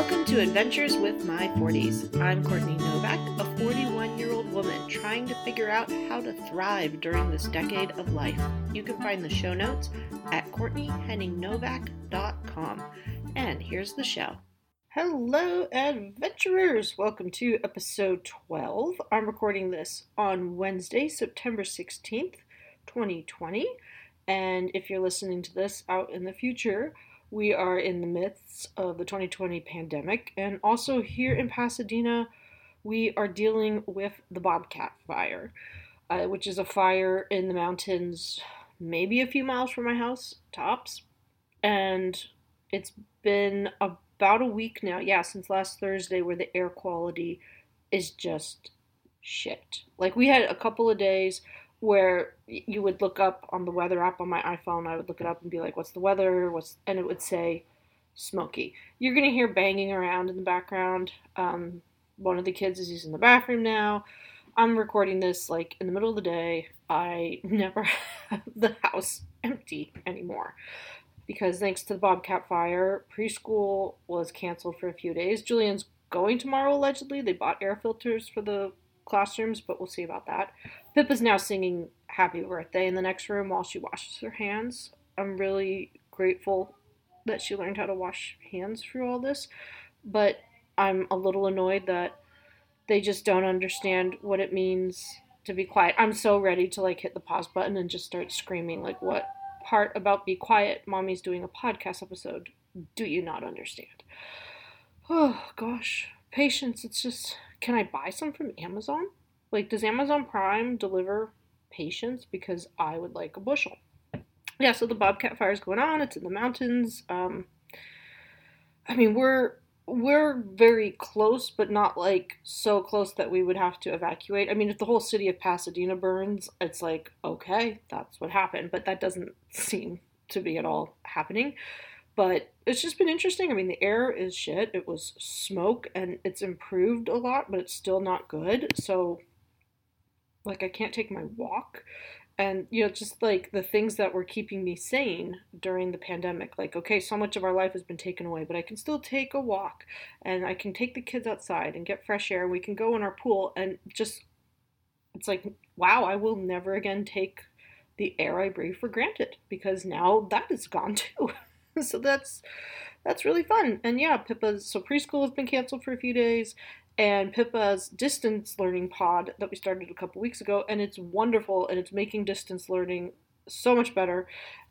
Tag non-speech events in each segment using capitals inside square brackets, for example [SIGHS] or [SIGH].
Welcome to Adventures with My 40s. I'm Courtney Novak, a 41 year old woman trying to figure out how to thrive during this decade of life. You can find the show notes at CourtneyHenningNovak.com. And here's the show. Hello, adventurers! Welcome to episode 12. I'm recording this on Wednesday, September 16th, 2020. And if you're listening to this out in the future, we are in the midst of the 2020 pandemic, and also here in Pasadena, we are dealing with the Bobcat Fire, uh, which is a fire in the mountains, maybe a few miles from my house, tops. And it's been about a week now, yeah, since last Thursday, where the air quality is just shit. Like, we had a couple of days where you would look up on the weather app on my iPhone. I would look it up and be like, "What's the weather?" What's and it would say smoky. You're gonna hear banging around in the background. Um, one of the kids is using the bathroom now. I'm recording this like in the middle of the day. I [LAUGHS] never have the house empty anymore because thanks to the Bobcat fire, preschool was canceled for a few days. Julian's going tomorrow allegedly. They bought air filters for the classrooms, but we'll see about that. Pippa's now singing Happy Birthday in the next room while she washes her hands. I'm really grateful that she learned how to wash hands through all this, but I'm a little annoyed that they just don't understand what it means to be quiet. I'm so ready to like hit the pause button and just start screaming like what part about be quiet mommy's doing a podcast episode do you not understand? [SIGHS] Oh gosh, patience. It's just can I buy some from Amazon? Like, does Amazon Prime deliver patience? Because I would like a bushel. Yeah, so the Bobcat fire is going on. It's in the mountains. Um, I mean, we're we're very close, but not like so close that we would have to evacuate. I mean, if the whole city of Pasadena burns, it's like okay, that's what happened. But that doesn't seem to be at all happening. But it's just been interesting. I mean, the air is shit. It was smoke and it's improved a lot, but it's still not good. So, like, I can't take my walk. And, you know, just like the things that were keeping me sane during the pandemic. Like, okay, so much of our life has been taken away, but I can still take a walk and I can take the kids outside and get fresh air. We can go in our pool and just, it's like, wow, I will never again take the air I breathe for granted because now that is gone [LAUGHS] too. so that's that's really fun. And yeah, Pippa's so preschool has been canceled for a few days, and Pippa's distance learning pod that we started a couple weeks ago, and it's wonderful, and it's making distance learning so much better.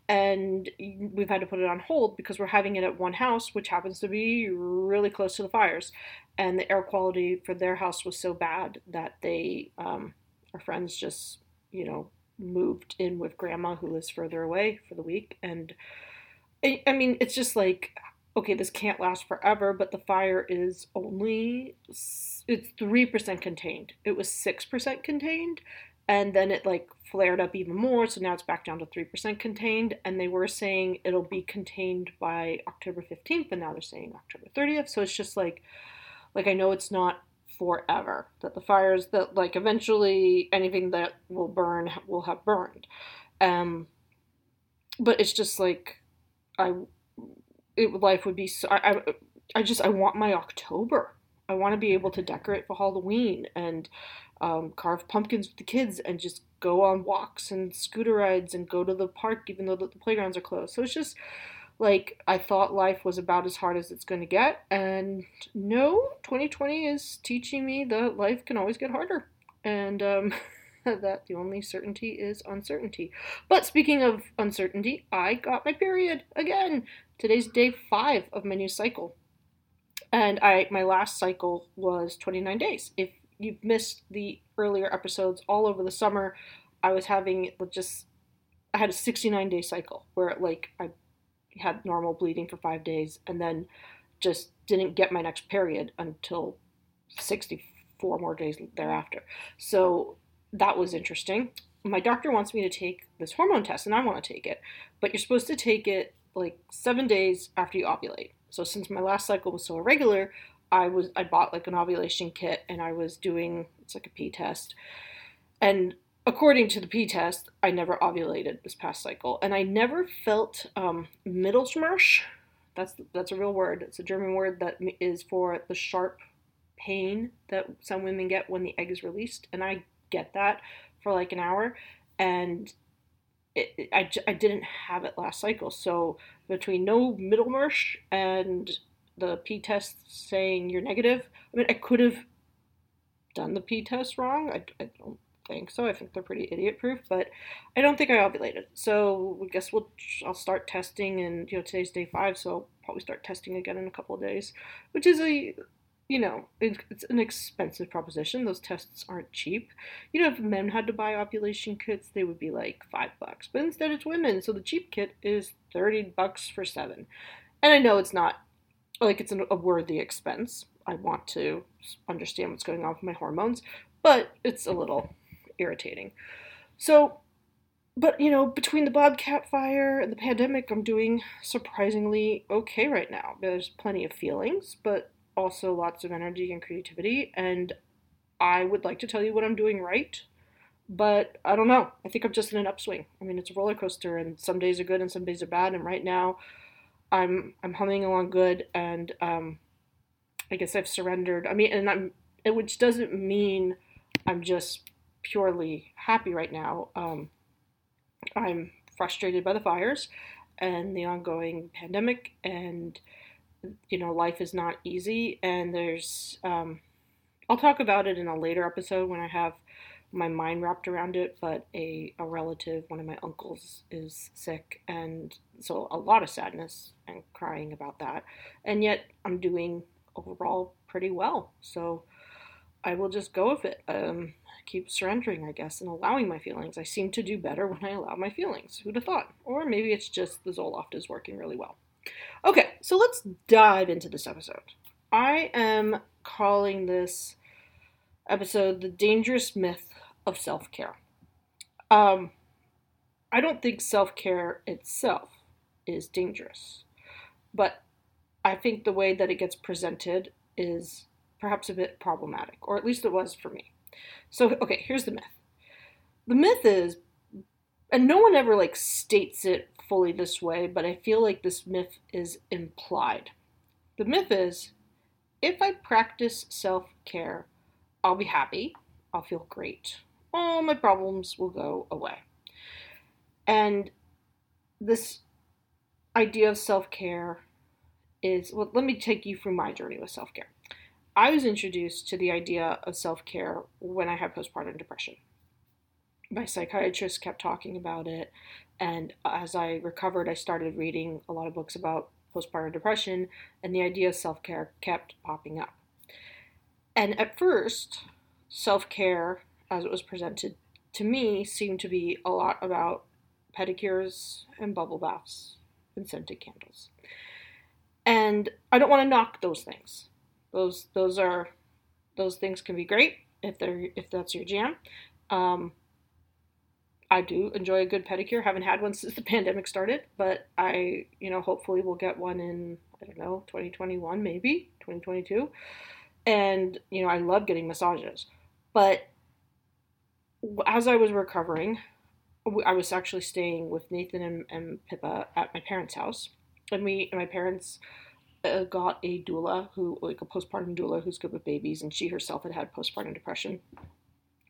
And we've had to put it on hold because we're having it at one house, which happens to be really close to the fires, and the air quality for their house was so bad that they, um, our friends, just you know moved in with grandma who lives further away for the week and I, I mean, it's just like, okay, this can't last forever, but the fire is only, it's 3% contained. It was 6% contained, and then it like flared up even more, so now it's back down to 3% contained, and they were saying it'll be contained by October 15th, and now they're saying October 30th, so it's just like, like I know it's not forever that the fires that like eventually anything that will burn will have burned um but it's just like I it life would be so I, I I just I want my October. I want to be able to decorate for Halloween and um, carve pumpkins with the kids and just go on walks and scooter rides and go to the park even though the, the playgrounds are closed. So it's just like I thought life was about as hard as it's going to get and no, 2020 is teaching me that life can always get harder. And um [LAUGHS] that the only certainty is uncertainty. But speaking of uncertainty, I got my period again. Today's day five of my new cycle. And I my last cycle was 29 days. If you've missed the earlier episodes all over the summer, I was having just I had a 69 day cycle where like I had normal bleeding for 5 days and then just didn't get my next period until 64 more days thereafter. So that was interesting. My doctor wants me to take this hormone test, and I want to take it, but you're supposed to take it like seven days after you ovulate. So since my last cycle was so irregular, I was I bought like an ovulation kit, and I was doing it's like a P test, and according to the P test, I never ovulated this past cycle, and I never felt um, Mittelschmerz. That's that's a real word. It's a German word that is for the sharp pain that some women get when the egg is released, and I get that for like an hour, and it, I, I didn't have it last cycle. So between no Mittelschmerz and the P test saying you're negative, I mean, I could have done the P test wrong. I, I don't think so. I think they're pretty idiot proof, but I don't think I ovulated. So I guess we'll I'll start testing, and you know today's day five, so I'll probably start testing again in a couple of days, which is a you know, it's an expensive proposition. Those tests aren't cheap. You know, if men had to buy ovulation kits, they would be like five bucks. But instead, it's women, so the cheap kit is thirty bucks for seven. And I know it's not like it's a worthy expense. I want to understand what's going on with my hormones, but it's a little irritating. So, but you know, between the Bobcat fire and the pandemic, I'm doing surprisingly okay right now. There's plenty of feelings, but also lots of energy and creativity. And I would like to tell you what I'm doing right, but I don't know. I think I'm just in an upswing. I mean, it's a roller coaster, and some days are good and some days are bad. And right now, I'm I'm humming along good, and um, I guess I've surrendered. I mean, and I'm which doesn't mean I'm just purely happy right now. Um, I'm frustrated by the fires and the ongoing pandemic and you know, life is not easy, and there's. Um, I'll talk about it in a later episode when I have my mind wrapped around it. But a a relative, one of my uncles, is sick, and so a lot of sadness and crying about that. And yet, I'm doing overall pretty well. So I will just go with it. Um, keep surrendering, I guess, and allowing my feelings. I seem to do better when I allow my feelings. Who'd have thought? Or maybe it's just the Zoloft is working really well. Okay, so let's dive into this episode. I am calling this episode The Dangerous Myth of Self Care. Um, I don't think self care itself is dangerous, but I think the way that it gets presented is perhaps a bit problematic, or at least it was for me. So, okay, here's the myth. The myth is, and no one ever like states it fully this way, but I feel like this myth is implied. The myth is if I practice self care, I'll be happy, I'll feel great, all my problems will go away. And this idea of self care is well, let me take you through my journey with self care. I was introduced to the idea of self care when I had postpartum depression my psychiatrist kept talking about it. And as I recovered, I started reading a lot of books about postpartum depression, and the idea of self care kept popping up. And at first, self care, as it was presented to me, seemed to be a lot about pedicures and bubble baths and scented candles. And I don't want to knock those things. Those those are those things can be great if they're if that's your jam. Um, I do enjoy a good pedicure. Haven't had one since the [LAUGHS] pandemic started, but I, you know, hopefully we'll get one in, I don't know, 2021, maybe 2022. And, you know, I love getting massages. But as I was recovering, I was actually staying with Nathan and, and Pippa at my parents' house. And we, my parents uh, got a doula who, like a postpartum doula who's good with babies, and she herself had had postpartum depression.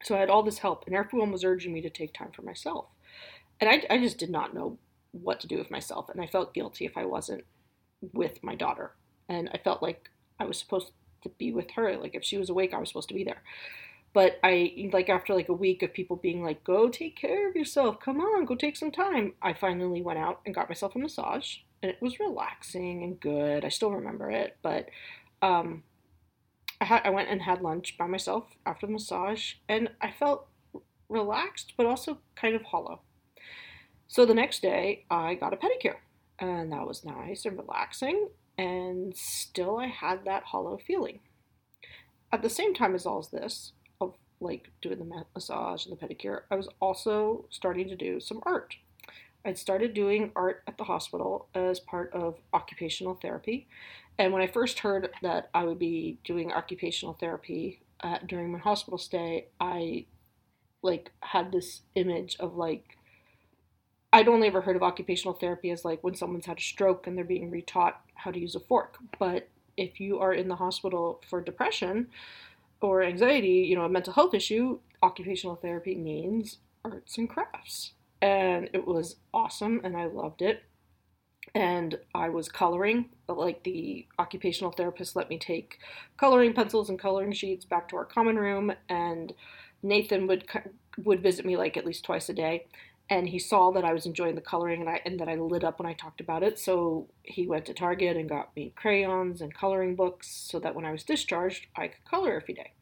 So I had all this help, and everyone was urging me to take time for myself. And I, I just did not know what to do with myself, and I felt guilty if I wasn't with my daughter. And I felt like I was supposed to be with her. Like if she was awake, I was supposed to be there. But I like after like a week of people being like, "Go take care of yourself. Come on, go take some time." I finally went out and got myself a massage, and it was relaxing and good. I still remember it, but um, I, had, I went and had lunch by myself after the massage, and I felt relaxed but also kind of hollow. So the next day, I got a pedicure, and that was nice and relaxing, and still I had that hollow feeling. At the same time as all of this, of like doing the massage and the pedicure, I was also starting to do some art. I'd started doing art at the hospital as part of occupational therapy, and when I first heard that I would be doing occupational therapy uh, during my hospital stay, I like had this image of like I'd only ever heard of occupational therapy as like when someone's had a stroke and they're being retaught how to use a fork. But if you are in the hospital for depression or anxiety, you know, a mental health issue, occupational therapy means arts and crafts. And it was awesome and I loved it. And I was coloring, like the occupational therapist let me take coloring pencils and coloring sheets back to our common room and Nathan would would visit me like at least twice a day and he saw that I was enjoying the coloring and I and that I lit up when I talked about it. So he went to Target and got me crayons and coloring books so that when I was discharged, I could color every day.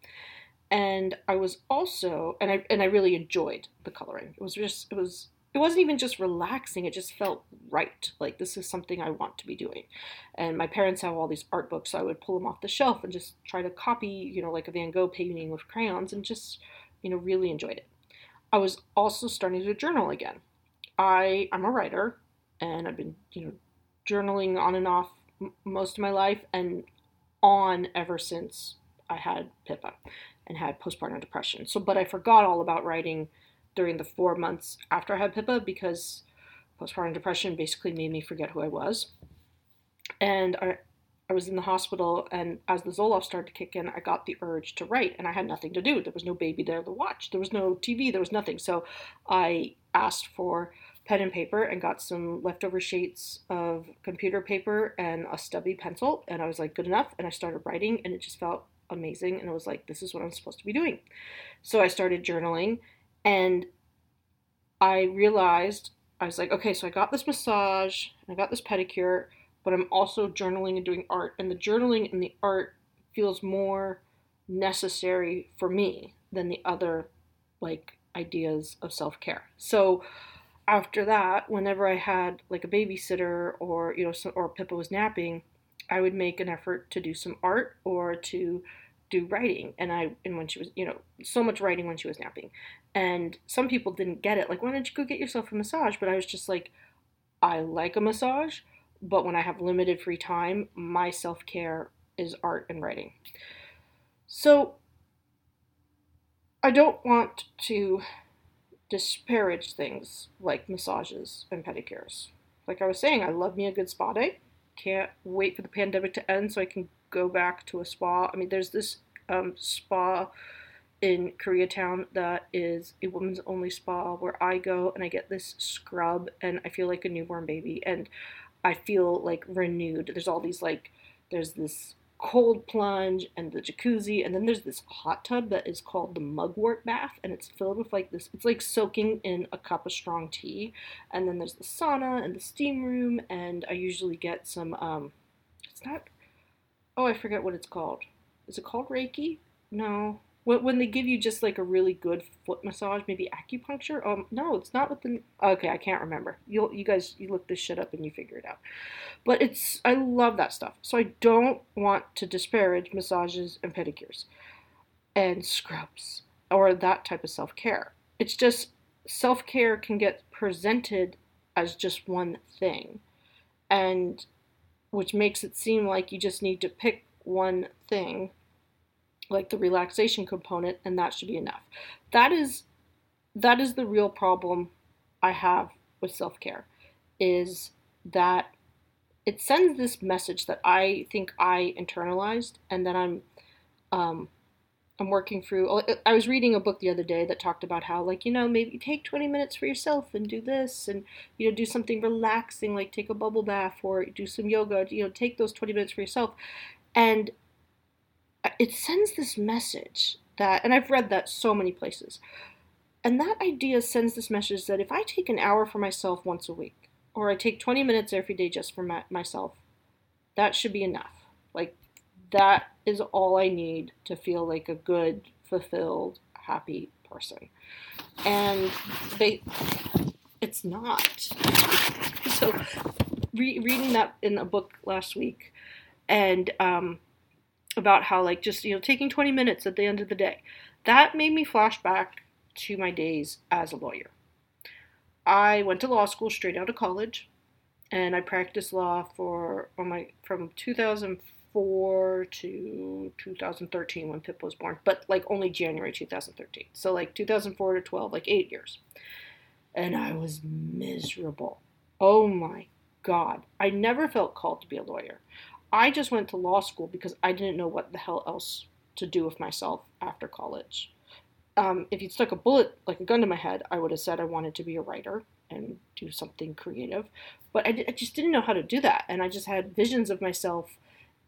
And I was also and I and I really enjoyed the coloring. It was just it was it wasn't even just relaxing, it just felt right. Like this is something I want to be doing. And my parents have all these art books, so I would pull them off the shelf and just try to copy, you know, like a Van Gogh painting with crayons and just, you know, really enjoyed it. I was also starting to journal again. I I'm a writer, and I've been you know journaling on and off m- most of my life, and on ever since I had Pippa and had postpartum depression. So, but I forgot all about writing during the four months after I had Pippa because postpartum depression basically made me forget who I was. And I, I was in the hospital, and as the Zoloft started to kick in, I got the urge to write, and I had nothing to do. There was no baby there to watch. There was no TV. There was nothing. So I asked for pen and paper and got some leftover sheets of computer paper and a stubby pencil, and I was like, good enough. And I started writing, and it just felt amazing. And it was like, this is what I'm supposed to be doing. So I started journaling, and I realized I was like, okay, so I got this massage, I got this pedicure but I'm also journaling and doing art. And the journaling and the art feels more necessary for me than the other like ideas of self-care. So after that, whenever I had like a babysitter or you know or Pippa was napping, I would make an effort to do some art or to do writing and I and when she was you know so much writing when she was napping. And some people didn't get it like why don't you go get yourself a massage? But I was just like I like a massage but when I have limited free time, my self care is art and writing. So I don't want to disparage things like massages and pedicures. Like I was saying, I love me a good spa day. Can't wait for the pandemic to end so I can go back to a spa. I mean, there's this um, spa in Koreatown that is a women's only spa where I go and I get this scrub and I feel like a newborn baby. And I feel like renewed. There's all these like there's this cold plunge and the jacuzzi and then there's this hot tub that is called the mugwort bath and it's filled with like this it's like soaking in a cup of strong tea and then there's the sauna and the steam room and I usually get some um it's not oh I forget what it's called is it called Reiki no when they give you just like a really good foot massage, maybe acupuncture. Um, no, it's not with the. Okay, I can't remember. You you guys you look this shit up and you figure it out. But it's I love that stuff. So I don't want to disparage massages and pedicures, and scrubs or that type of self care. It's just self care can get presented as just one thing, and which makes it seem like you just need to pick one thing like the relaxation component and that should be enough. That is that is the real problem i have with self-care is that it sends this message that i think i internalized and that i'm um, i'm working through oh, uh, i was reading a book the other day that talked about how like you know maybe take 20 minutes for yourself and do this and you know do something relaxing like take a bubble bath or do some yoga you know take those 20 minutes for yourself and uh, it sends this message that, and I've read that so many places, and that idea sends this message that if I take an hour for myself once a week, or I take 20 minutes every day just for my, myself, that should be enough. Like, that is all I need to feel like a good, fulfilled, happy person. And they, it's not. So, re- reading that in a book last week, and um, about how like just you know taking 20 minutes at the end of the day that made me flash back to my days as a lawyer i went to law school straight out of college and i practiced law for on my from 2004 to 2013 when pip was born but like only january 2013 so like 2004 to 12 like eight years and I was miserable. Oh my God. I never felt called to be a lawyer. I just went to law school because I didn't know what the hell else to do with myself after college. Um, if you'd stuck a bullet, like a gun to my head, I would have said I wanted to be a writer and do something creative. But I, I just didn't know how to do that. And I just had visions of myself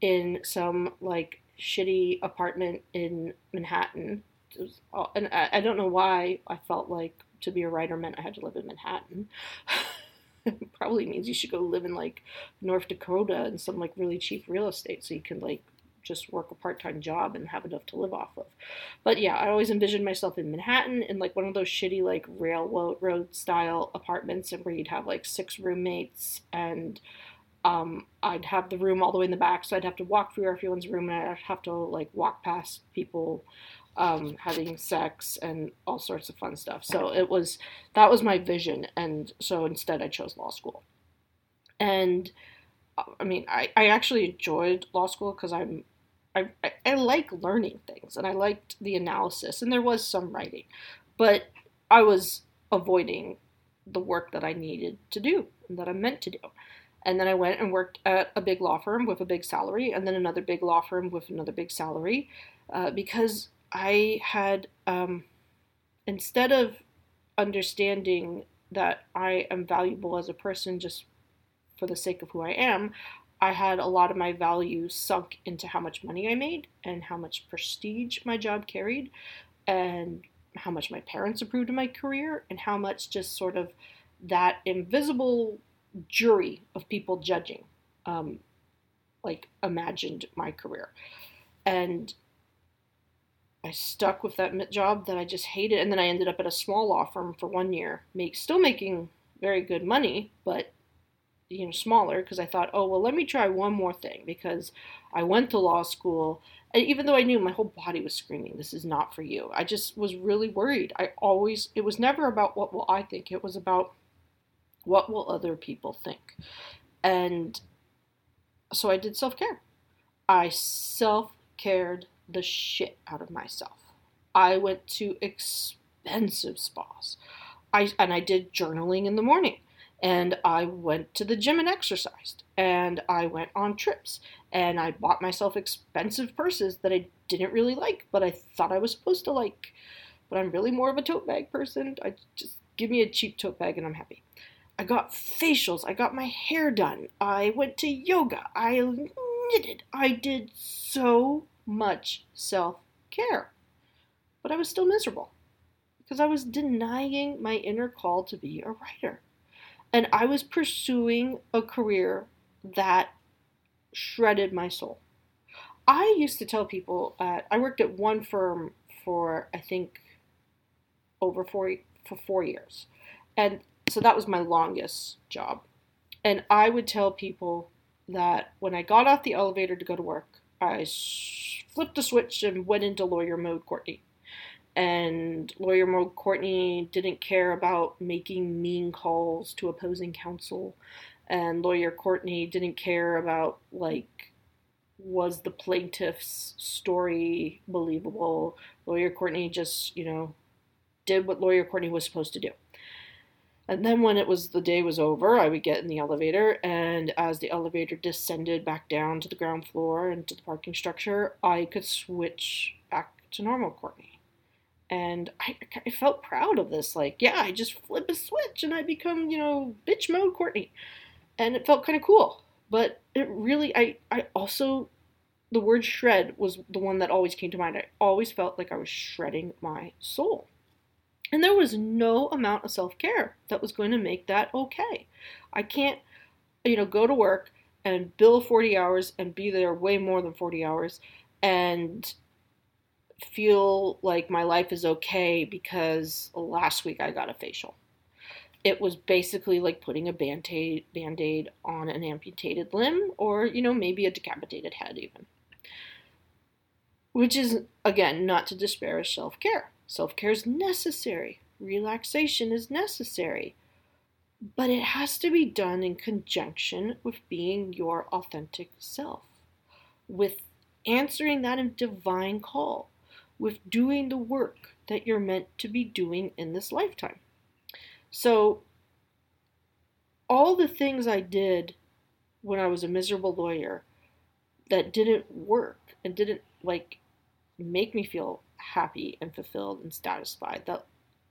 in some like shitty apartment in Manhattan. Was, and I, I don't know why I felt like to be a writer meant I had to live in Manhattan. [LAUGHS] probably means you should go live in like North Dakota and some like really cheap real estate so you can like just work a part-time job and have enough to live off of. But yeah, I always envisioned myself in Manhattan in like one of those shitty like railroad style apartments and where you'd have like six roommates and um, I'd have the room all the way in the back, so I'd have to walk through everyone's room and I'd have to like walk past people um, having sex and all sorts of fun stuff. So it was that was my vision, and so instead I chose law school. And I mean, I, I actually enjoyed law school because I'm I, I, I like learning things and I liked the analysis and there was some writing, but I was avoiding the work that I needed to do and that I meant to do. And then I went and worked at a big law firm with a big salary, and then another big law firm with another big salary, uh, because I had, um, instead of understanding that I am valuable as a person just for the sake of who I am, I had a lot of my value sunk into how much money I made and how much prestige my job carried and how much my parents approved of my career and how much just sort of that invisible jury of people judging um, like imagined my career and I stuck with that job that I just hated, and then I ended up at a small law firm for one year, make still making very good money, but you know smaller because I thought, oh well, let me try one more thing because I went to law school, and even though I knew my whole body was screaming, this is not for you. I just was really worried. I always it was never about what will I think. It was about what will other people think, and so I did self care. I self cared the shit out of myself. I went to expensive spas. I and I did journaling in the morning and I went to the gym and exercised and I went on trips and I bought myself expensive purses that I didn't really like but I thought I was supposed to like but I'm really more of a tote bag person. I just give me a cheap tote bag and I'm happy. I got facials, I got my hair done. I went to yoga. I knitted. I did so much self care. But I was still miserable because I was denying my inner call to be a writer. And I was pursuing a career that shredded my soul. I used to tell people, uh, I worked at one firm for, I think, over four, for four years. And so that was my longest job. And I would tell people that when I got off the elevator to go to work, I flipped the switch and went into lawyer mode Courtney. And lawyer mode Courtney didn't care about making mean calls to opposing counsel. And lawyer Courtney didn't care about, like, was the plaintiff's story believable? Lawyer Courtney just, you know, did what lawyer Courtney was supposed to do. And then when it was the day was over, I would get in the elevator, and as the elevator descended back down to the ground floor and to the parking structure, I could switch back to normal Courtney. And I, I felt proud of this. Like, yeah, I just flip a switch and I become, you know, bitch mode Courtney. And it felt kind of cool. But it really, I, I also, the word shred was the one that always came to mind. I always felt like I was shredding my soul. And there was no amount of self care that was going to make that okay. I can't, you know, go to work and bill 40 hours and be there way more than 40 hours and feel like my life is okay because last week I got a facial. It was basically like putting a band-aid, on an amputated limb or, you know, maybe a decapitated head even. Which is, again, not to disparage self care. Self care is necessary, relaxation is necessary, but it has to be done in conjunction with being your authentic self, with answering that divine call, with doing the work that you're meant to be doing in this lifetime. So, all the things I did when I was a miserable lawyer that didn't work and didn't like make me feel happy and fulfilled and satisfied that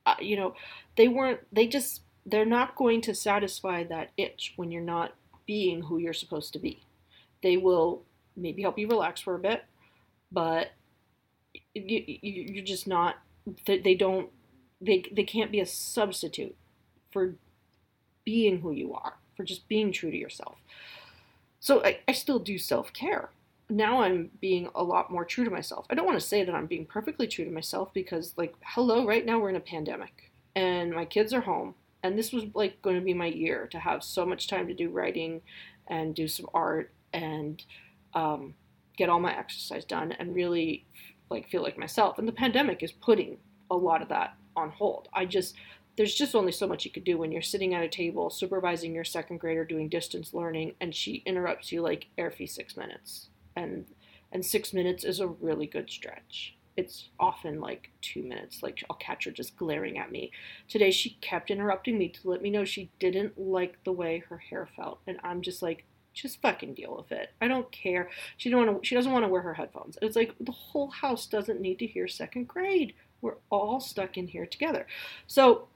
uh, you know they weren't they just they're not going to satisfy that itch when you're not being who you're supposed to be. They will maybe help you relax for a bit but you, you're just not they don't they, they can't be a substitute for being who you are for just being true to yourself. So I, I still do self-care now I'm being a lot more true to myself. I don't want to say that I'm being perfectly true to myself because, like, hello, right now we're in a pandemic and my kids are home. And this was like going to be my year to have so much time to do writing and do some art and um, get all my exercise done and really like feel like myself. And the pandemic is putting a lot of that on hold. I just there's just only so much you could do when you're sitting at a table supervising your second grader doing distance learning and she interrupts you like every six minutes and and six minutes is a really good stretch. It's often like two minutes. Like I'll catch her just glaring at me. Today she kept interrupting me to let me know she didn't like the way her hair felt, and I'm just like, just fucking deal with it. I don't care. She don't want to. She doesn't want to wear her headphones. It's like the whole house doesn't need to hear second grade. We're all stuck in here together. So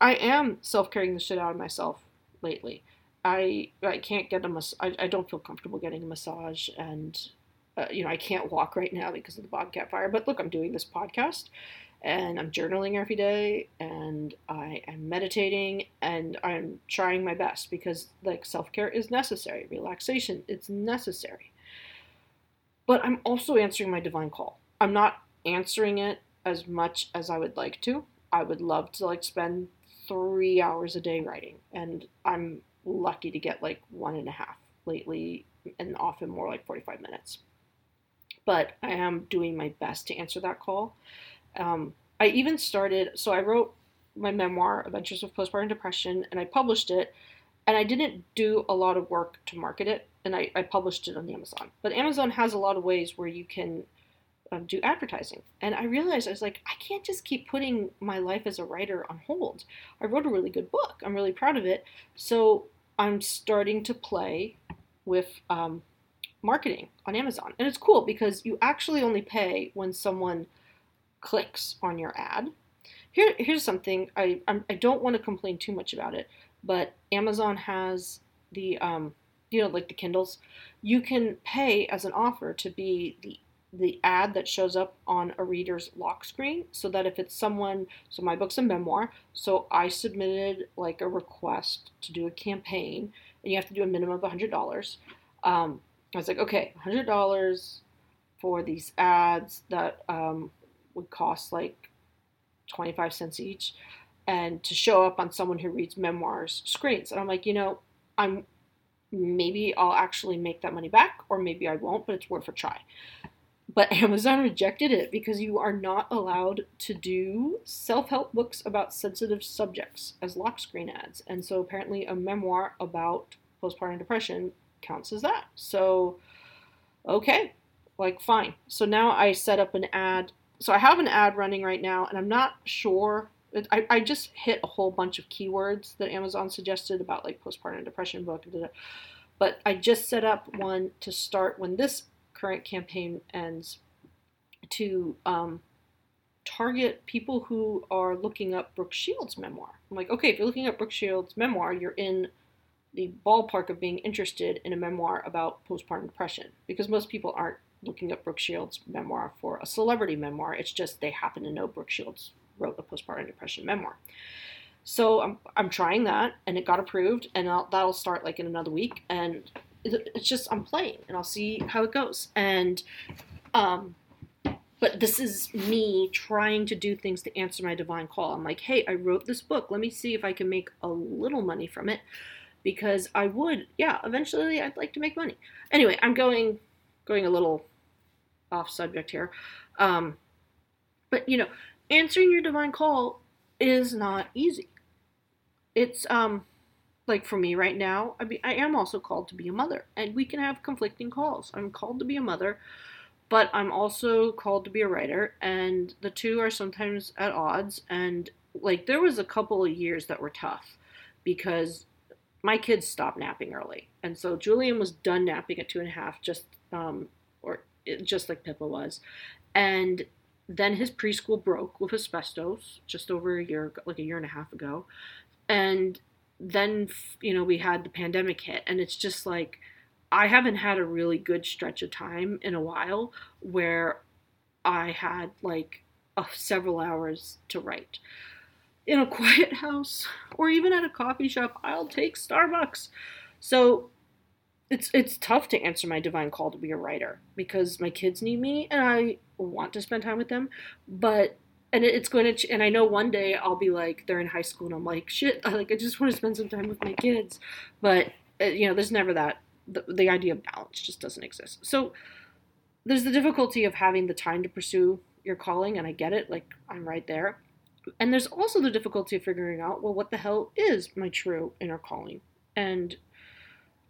I am self caring the shit out of myself lately. I I can't get a mas- I, I don't feel comfortable getting a massage and uh, you know I can't walk right now because of the bobcat fire but look I'm doing this podcast and I'm journaling every day and I am meditating and I'm trying my best because like self-care is necessary relaxation it's necessary. But I'm also answering my divine call. I'm not answering it as much as I would like to. I would love to like spend 3 hours a day writing and I'm lucky to get like one and a half lately, and often more like 45 minutes. But I am doing my best to answer that call. Um, I even started, so I wrote my memoir, Adventures of Postpartum Depression, and I published it. And I didn't do a lot of work to market it, and I, I published it on Amazon. But Amazon has a lot of ways where you can um, do advertising. And I realized I was like, I can't just keep putting my life as a writer on hold. I wrote a really good book. I'm really proud of it. So I'm starting to play with um, marketing on Amazon. And it's cool because you actually only pay when someone clicks on your ad. Here, here's something I I'm, I do not want to complain too much about it, but Amazon has the um, you know like the Kindles. You can pay as an offer to be the the ad that shows up on a reader's lock screen so that if it's someone so my book's a memoir so i submitted like a request to do a campaign and you have to do a minimum of $100 um, i was like okay $100 for these ads that um, would cost like 25 cents each and to show up on someone who reads memoirs screens. And i'm like you know i'm maybe i'll actually make that money back or maybe i won't but it's worth a try but [LAUGHS] Amazon rejected it because you are not allowed to do self help books about sensitive subjects as lock screen ads. And so apparently, a memoir about postpartum depression counts as that. So, okay, like fine. So now I set up an ad. So I have an ad running right now, and I'm not sure. I, I just hit a whole bunch of keywords that Amazon suggested about like postpartum depression book. But I just set up one to start when this current campaign ends to um, target people who are looking up Brooke Shields' memoir. I'm like, okay, if you're looking up Brooke Shields' memoir, you're in the ballpark of being interested in a memoir about postpartum depression because most people aren't looking up Brooke Shields' memoir for a celebrity memoir. It's just they happen to know Brooke Shields wrote a postpartum depression memoir. So I'm, I'm trying that and it got approved and I'll, that'll start like in another week and it's just I'm playing and I'll see how it goes. And um but this is me trying to do things to answer my divine call. I'm like, hey, I wrote this book. Let me see if I can make a little money from it. Because I would, yeah, eventually I'd like to make money. Anyway, I'm going going a little off subject here. Um, but you know, answering your divine call is not easy. It's um like for me right now, I mean, I am also called to be a mother, and we can have conflicting calls. I'm called to be a mother, but I'm also called to be a writer, and the two are sometimes at odds. And like there was a couple of years that were tough because my kids stopped napping early, and so Julian was done napping at two and a half, just um, or just like Pippa was, and then his preschool broke with asbestos just over a year, like a year and a half ago, and then you know we had the pandemic hit, and it's just like I haven't had a really good stretch of time in a while where I had like uh, several hours to write. In a [LAUGHS] quiet house or even at a coffee shop, I'll take Starbucks. So it's it's tough to answer my divine call to be a writer because my kids need me and I want to spend time with them, but and it's going to and I know one day I'll be like they're in high school and I'm like shit I like I just want to spend some time with my kids, but uh, you know there's never that the, the idea of balance just doesn't exist. So there's the difficulty of having the time to pursue your calling and I get it like I'm right there. And there's also the difficulty of figuring out well what the hell is my true inner calling? And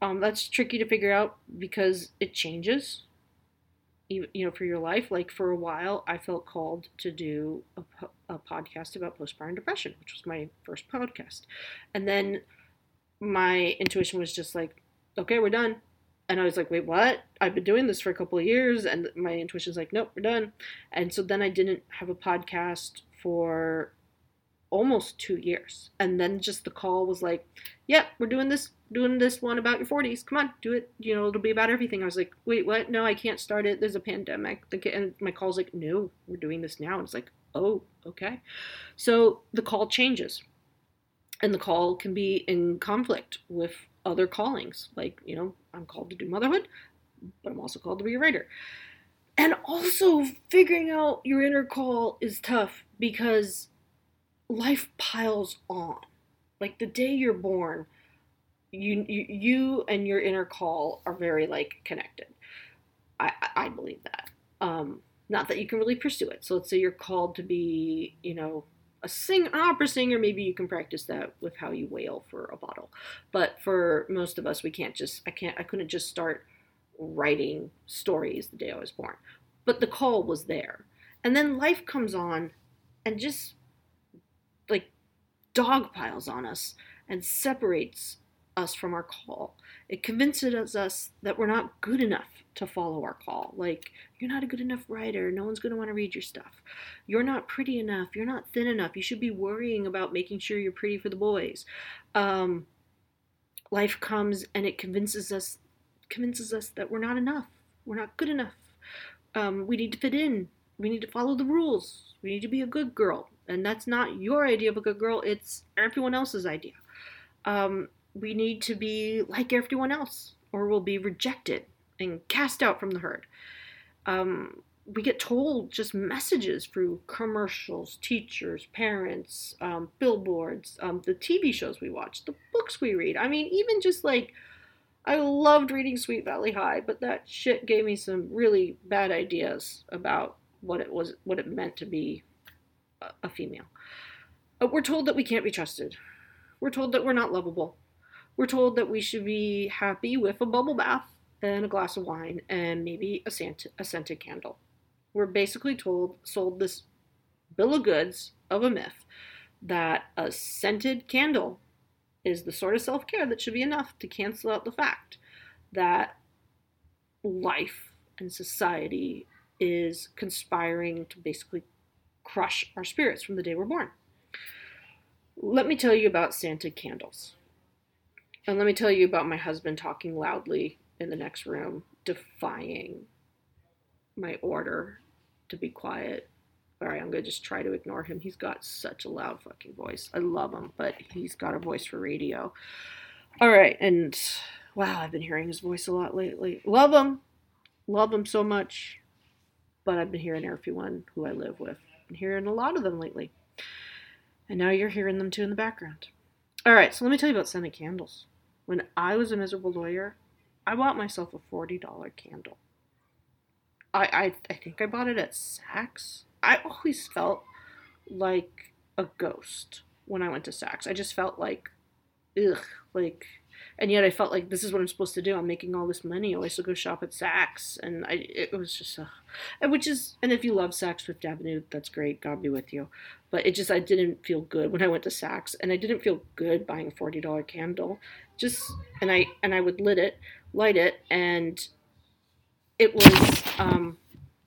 um, that's tricky to figure out because it changes you know for your life like for a while i felt called to do a, a podcast about postpartum depression which was my first podcast and then my intuition was just like okay we're done and I was like, wait, what? I've been doing this for a couple of years, and my intuition's like, nope, we're done. And so then I didn't have a podcast for almost two years. And then just the call was like, yep, we're doing this, doing this one about your 40s. Come on, do it. You know, it'll be about everything. I was like, wait, what? No, I can't start it. There's a pandemic. And my call's like, no, we're doing this now. And it's like, oh, okay. So the call changes. And the call can be in conflict with other callings. Like, you know, I'm called to do motherhood, but I'm also called to be a writer. And also, figuring out your inner call is tough because life piles on. Like the day you're born, you you, you and your inner call are very like connected. I I believe that. Um, not that you can really pursue it. So let's say you're called to be, you know, a sing opera singer, maybe you can practice that with how you wail for a bottle. But for most of us, we can't just I can't I couldn't just start writing stories the day I was born. But the call was there. And then life comes on and just like dog piles on us and separates us from our call. It convinces us that we're not good enough to follow our call. Like, you're not a good enough writer. No one's going to want to read your stuff. You're not pretty enough. You're not thin enough. You should be worrying about making sure you're pretty for the boys. Um, life comes and it convinces us convinces us that we're not enough. We're not good enough. Um, we need to fit in. We need to follow the rules. We need to be a good girl. And that's not your idea of a good girl, it's everyone else's idea. Um, we need to be like everyone else, or we'll be rejected and cast out from the herd. Um, we get told just messages through commercials, teachers, parents, um, billboards, um, the TV shows we watch, the books we read. I mean, even just like, I loved reading Sweet Valley High, but that shit gave me some really bad ideas about what it was, what it meant to be a, female. Uh, we're told that we can't be trusted. We're told that we're not lovable. We're told that we should be happy with a bubble bath and a glass of wine and maybe a, scent, a scented candle. We're basically told, sold this bill of goods of a myth that a scented candle is the sort of self care that should be enough to cancel out the fact that life and society is conspiring to basically crush our spirits from the day we're born. Let me tell you about scented candles. And let me tell you about my husband talking loudly in the next room, defying my order to be quiet. All right, I'm going to just try to ignore him. He's got such a loud fucking voice. I love him, but he's got a voice for radio. All right, and wow, I've been hearing his voice a lot lately. Love him. Love him so much. But I've been hearing everyone who I live with. Been hearing a lot of them lately. And now you're hearing them too in the background. All right, so let me tell you about scented candles. When I was a miserable lawyer, I bought myself a $40 candle. I, I, I think I bought it at Saks. I always felt like a ghost when I went to Saks. I just felt like, ugh, like and yet I felt like this is what I'm supposed to do. I'm making all this money. I used to go shop at Saks, and I it was just, uh, which is, and if you love Saks Fifth Avenue, that's great. God be with you. But it just, I didn't feel good when I went to Saks, and I didn't feel good buying a forty dollar candle. Just, and I and I would lit it, light it, and it was, um,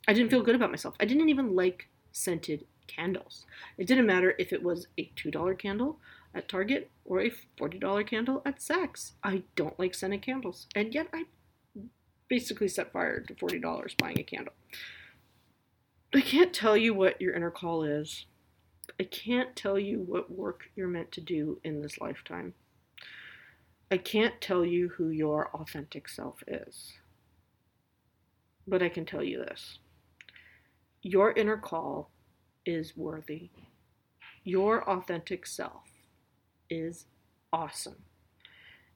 I didn't feel good about myself. I didn't even like scented candles. It didn't matter if it was a two dollar candle at Target or a $40 candle at Saks. I don't like scented candles, and yet I basically set fire to $40 buying a candle. I can't tell you what your inner call is. I can't tell you what work you're meant to do in this lifetime. I can't tell you who your authentic self is. But I can tell you this your inner call is worthy. Your authentic self is awesome.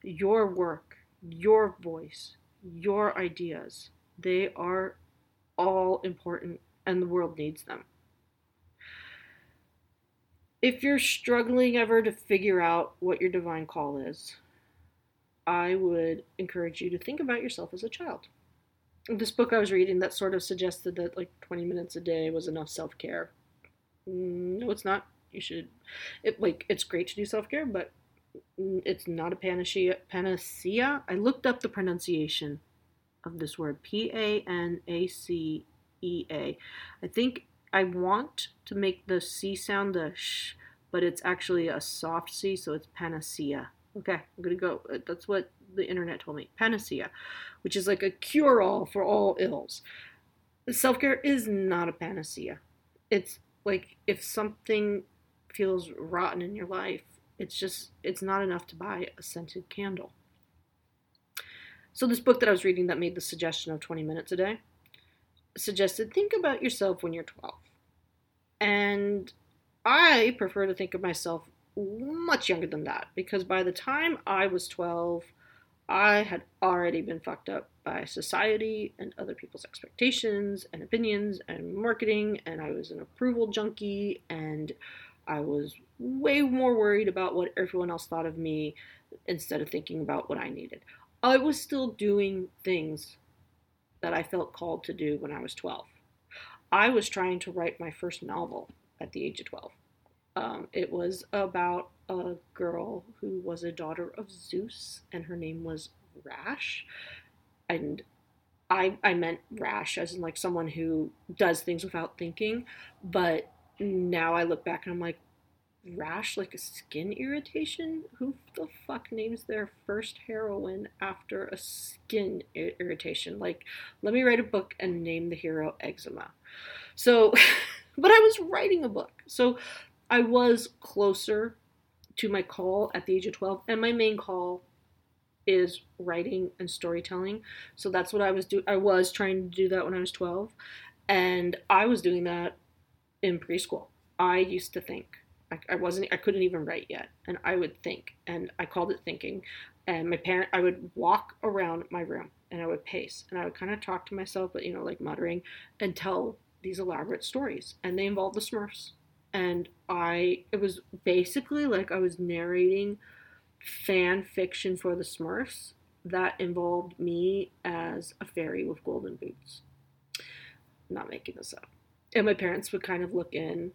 Your work, your voice, your ideas, they are all important and the world needs them. If you're struggling ever to figure out what your divine call is, I would encourage you to think about yourself as a child. This book I was reading that sort of suggested that like 20 minutes a day was enough self care. Mm, no, it's not you should it like it's great to do self-care but it's not a panacea panacea. I looked up the pronunciation of this word p-a-n-a-c-e-a i think i want to make the c sound the sh but it's actually a soft c so it's panacea. Okay i'm gonna go uh, that's what the internet told me panacea which is like a cure-all for all ills. Self-care is not a panacea. It's like if something feels rotten in your life, it's just it's not enough to buy a scented candle. So this book that I was reading that made the suggestion of 20 minutes a day suggested think about yourself when you're 12. And I prefer to think of myself much younger than that because by the time I was 12, I had already been fucked up by society and other people's expectations and opinions and marketing, and I was an approval junkie, and I was way more worried about what everyone else thought of me instead of thinking about what I needed. I was still doing things that I felt called to do when I was 12. I was trying to write my first novel at the age of 12. Um, it was about a girl who was a daughter of Zeus, and her name was Rash. And I, I meant rash as in like someone who does things without thinking, but now I look back and I'm like, rash, like a skin irritation? Who the fuck names their first heroine after a skin irritation? Like, let me write a book and name the hero eczema. So, [LAUGHS] but I was writing a book. So I was closer to my call at the age of 12, and my main call is writing and storytelling. So that's what I was do I was trying to do that when I was 12 and I was doing that in preschool. I used to think. I, wasn't. I couldn't even write yet, and I would think, and I called it thinking. And my parent, I would walk around my room and I would pace and I would kind of talk to myself, but you know, like muttering, and tell these elaborate stories. And they involved the Smurfs. And I, it was basically like I was narrating fan fiction for the Smurfs that involved me as a fairy with golden boots. I'm not making this up and my parents would kind of look in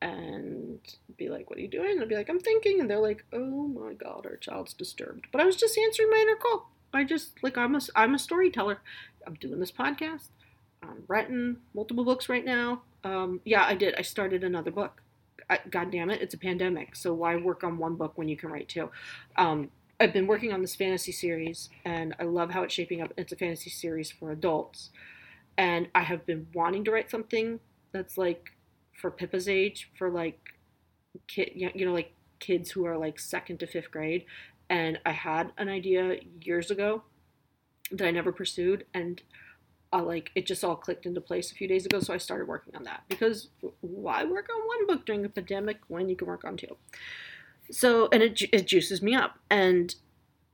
and be like, "What are you doing?" And I'd be like, "I'm thinking," and they're like, "Oh my god, our child's disturbed." But I was just answering my inner call. I just like I'm a I'm a storyteller. I'm doing this podcast. I'm writing multiple books right now. Um, yeah, I did. I started another book. I, god damn it, it's a pandemic. So why work on one book when you can write two? Um, I've been working on this fantasy series, and I love how it's shaping up. It's a fantasy series for adults, and I have been wanting to write something that's like for Pippa's age, for like kid, you know, like kids who are like second to fifth grade. And I had an idea years ago that I never pursued, and uh, like it just all clicked into place a few days ago. So I started working on that because why work on one book during a pandemic when you can work on two? So and it it juices me up, and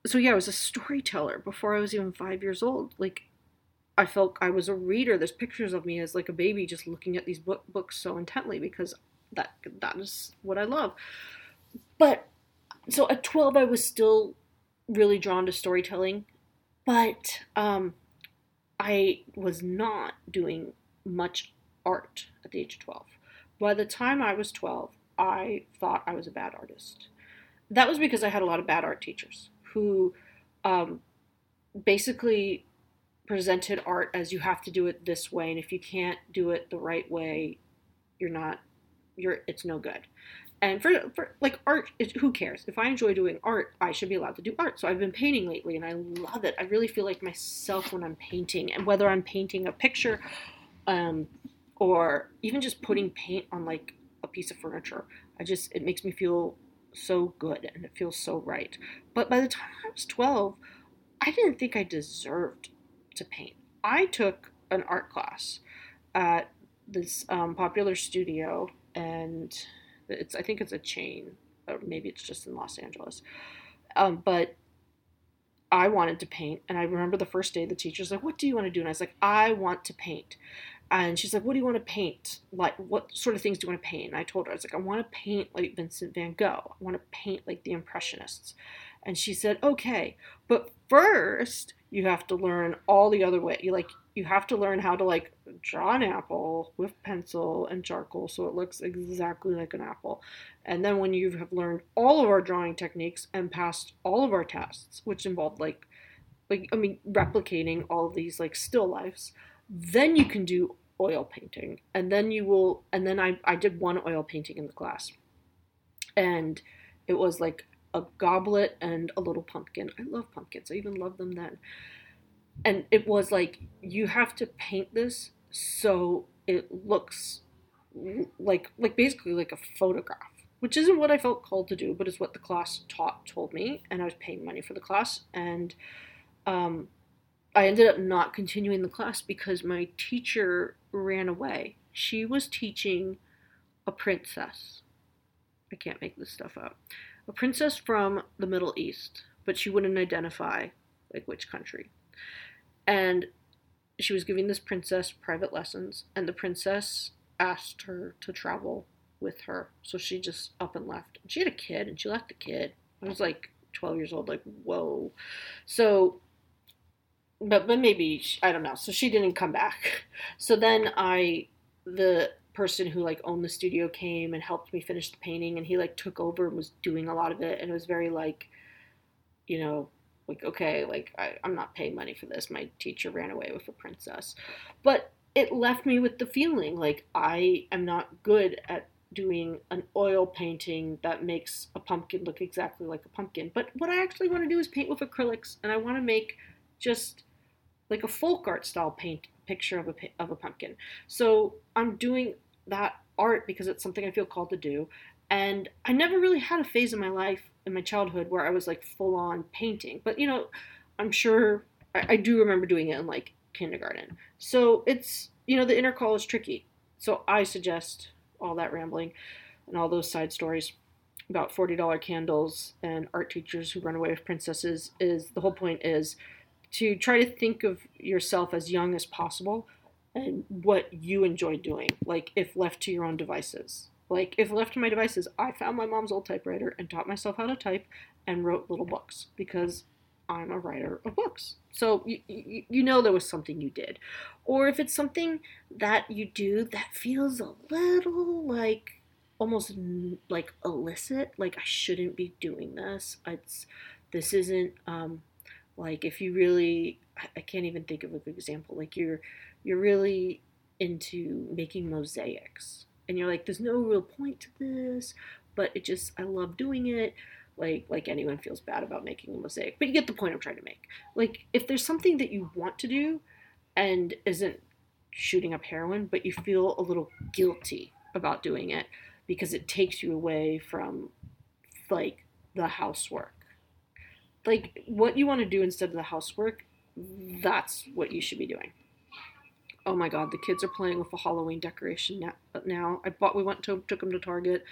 so yeah, I was a storyteller before I was even five years old. Like I felt I was a reader. There's pictures of me as like a baby just looking at these book, books so intently because that that is what I love. But so at 12 I was still really drawn to storytelling, but um, I was not doing much art at the age of 12. By the time I was 12, I thought I was a bad artist. That was because I had a lot of bad art teachers who um, basically presented art as you have to do it this way, and if you can't do it the right way, you're not, you're, it's no good. And for, for like art, it, who cares? If I enjoy doing art, I should be allowed to do art. So I've been painting lately, and I love it. I really feel like myself when I'm painting, and whether I'm painting a picture, um, or even just putting paint on like a piece of furniture, I just it makes me feel so good and it feels so right. But by the time I was 12, I didn't think I deserved to paint. I took an art class at this um, popular studio, and it's I think it's a chain, or maybe it's just in Los Angeles. Um, but I wanted to paint, and I remember the first day the teacher's like, "What do you want to do?" And I was like, "I want to paint." And she's like, "What do you want to paint? Like, what sort of things do you want to paint?" And I told her, "I was like, I want to paint like Vincent Van Gogh. I want to paint like the Impressionists." And she said, "Okay, but first you have to learn all the other way. You like you have to learn how to like draw an apple with pencil and charcoal so it looks exactly like an apple. And then when you have learned all of our drawing techniques and passed all of our tests, which involved like like I mean replicating all of these like still lifes, then you can do oil painting. And then you will and then I I did one oil painting in the class. And it was like a goblet and a little pumpkin. I love pumpkins. I even love them then. And it was like you have to paint this so it looks like like basically like a photograph, which isn't what I felt called to do, but is what the class taught told me, and I was paying money for the class, and um, I ended up not continuing the class because my teacher ran away. She was teaching a princess. I can't make this stuff up a princess from the Middle East, but she wouldn't identify like which country. And she was giving this princess private lessons, and the princess asked her to travel with her. So she just up and left. She had a kid, and she left the kid. I was like 12 years old, like, whoa. So, but, but maybe, I don't know. So she didn't come back. So then I, the person who like owned the studio came and helped me finish the painting and he like took over and was doing a lot of it and it was very like you know like okay like I, i'm not paying money for this. My teacher ran away with a princess. But it left me with the feeling like i am not good at doing an oil painting that makes a pumpkin look exactly like a pumpkin. But what i actually want to do is paint with acrylics and i want to make just like a folk art style paint picture of a of a pumpkin. So I'm doing that art because it's something I feel called to do. And I never really had a phase in my life, in my childhood, where I was like full on painting. But you know, I'm sure I, I do remember doing it in like kindergarten. So it's, you know, the inner call is tricky. So I suggest all that rambling and all those side stories about $40 candles and art teachers who run away with princesses is the whole point is to try to think of yourself as young as possible what you enjoy doing, like if left to your own devices. Like if left to my devices, I found my mom's old typewriter and taught myself how to type and wrote little books because I'm a writer of books. So you, you, you know there was something you did. Or if it's something that you do that feels a little like almost like illicit, like I shouldn't be doing this. It's this isn't um like if you really I can't even think of a good example. Like you're you're really into making mosaics and you're like there's no real point to this but it just i love doing it. Like like anyone feels bad about making a mosaic but you get the point i'm trying to make. Like if there's something that you want to do and isn't shooting up heroin but you feel a little guilty about doing it because it takes you away from like the housework. Like what you want to do instead of the housework that's what you should be doing oh my god, the kids are playing with a Halloween decoration now. I bought, we went to took them to Target,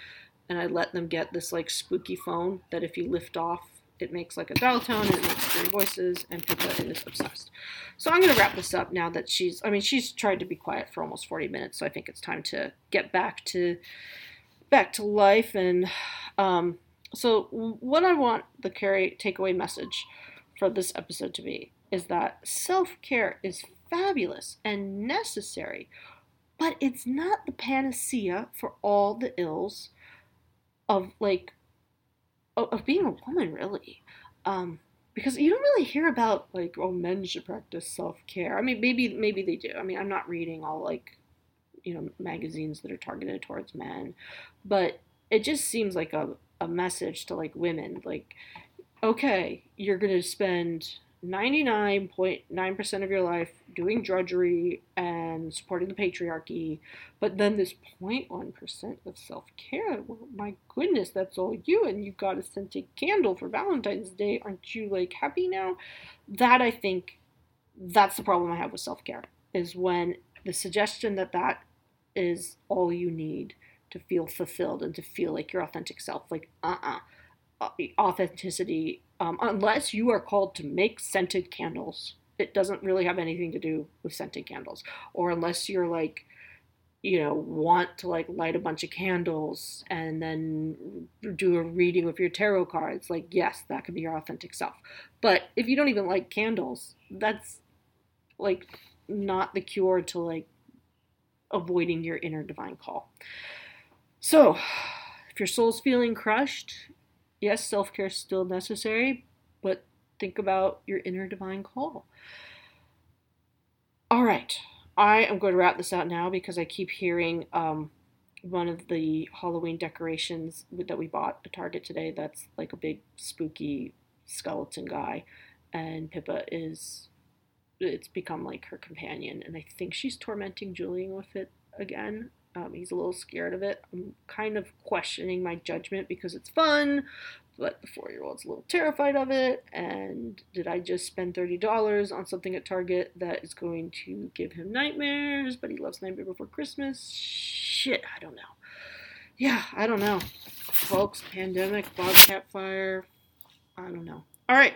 and I let them get this like spooky phone that if you lift off, it makes like a dial tone and it makes three voices. And Pippa is obsessed. So I'm gonna wrap this up now that she's. I mean, she's tried to be quiet for almost 40 minutes, so I think it's time to get back to back to life and. Um, So, what I want the carry takeaway message for this episode to be is that self care is fabulous and necessary, but it's not the panacea for all the ills of like of, being a woman, really. Um, because you don't really hear about like oh men should practice self care. I mean maybe maybe they do. I mean I'm not reading all like you know magazines that are targeted towards men, but it just seems like a a message to like women like okay you're gonna spend 99.9% of your life doing drudgery and supporting the patriarchy, but then this 0.1% of self care. Well, my goodness, that's all you, and you got a scented candle for Valentine's Day. Aren't you like happy now? That I think that's the problem I have with self care is when the suggestion that that is all you need to feel fulfilled and to feel like your authentic self. Like, uh uh-uh. uh authenticity um, unless you are called to make scented candles. It doesn't really have anything to do with scented candles, or unless you're like, you know, want to like light a bunch of candles and then do a reading with your tarot cards. Like, yes, that could be your authentic self. But if you don't even like candles, that's like not the cure to like avoiding your inner divine call. So, if your soul's feeling crushed, yes, self care is still necessary, but think about your inner divine call. All right, I am going to wrap this out now because I keep hearing um, one of the Halloween decorations that we bought at Target today that's like a big spooky skeleton guy, and Pippa is. It's become like her companion, and I think she's tormenting Julian with it again. Um, he's a little scared of it. I'm kind of questioning my judgment because it's fun, but the four year old's a little terrified of it. And did I just spend $30 on something at Target that is going to give him nightmares, but he loves Nightmare Before Christmas? Shit, I don't know. Yeah, I don't know. Folks, pandemic, bobcat fire, I don't know. All right,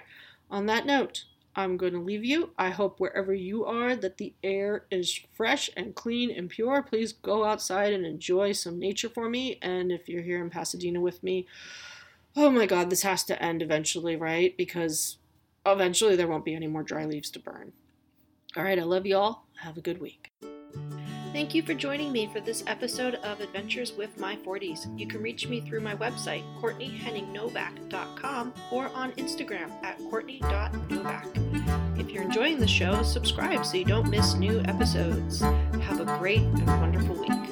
on that note, I'm going to leave you. I hope wherever you are that the air is fresh and clean and pure. Please go outside and enjoy some nature for me. And if you're here in Pasadena with me, oh my god, this has to end eventually, right? Because eventually there won't be any more dry leaves to burn. All right, I love you all. Have a good week. Thank you for joining me for this episode of Adventures with My 40s. You can reach me through my website, CourtneyHenningNovak.com, or on Instagram at Courtney.Novak. If you're enjoying the show, subscribe so you don't miss new episodes. Have a great and wonderful week.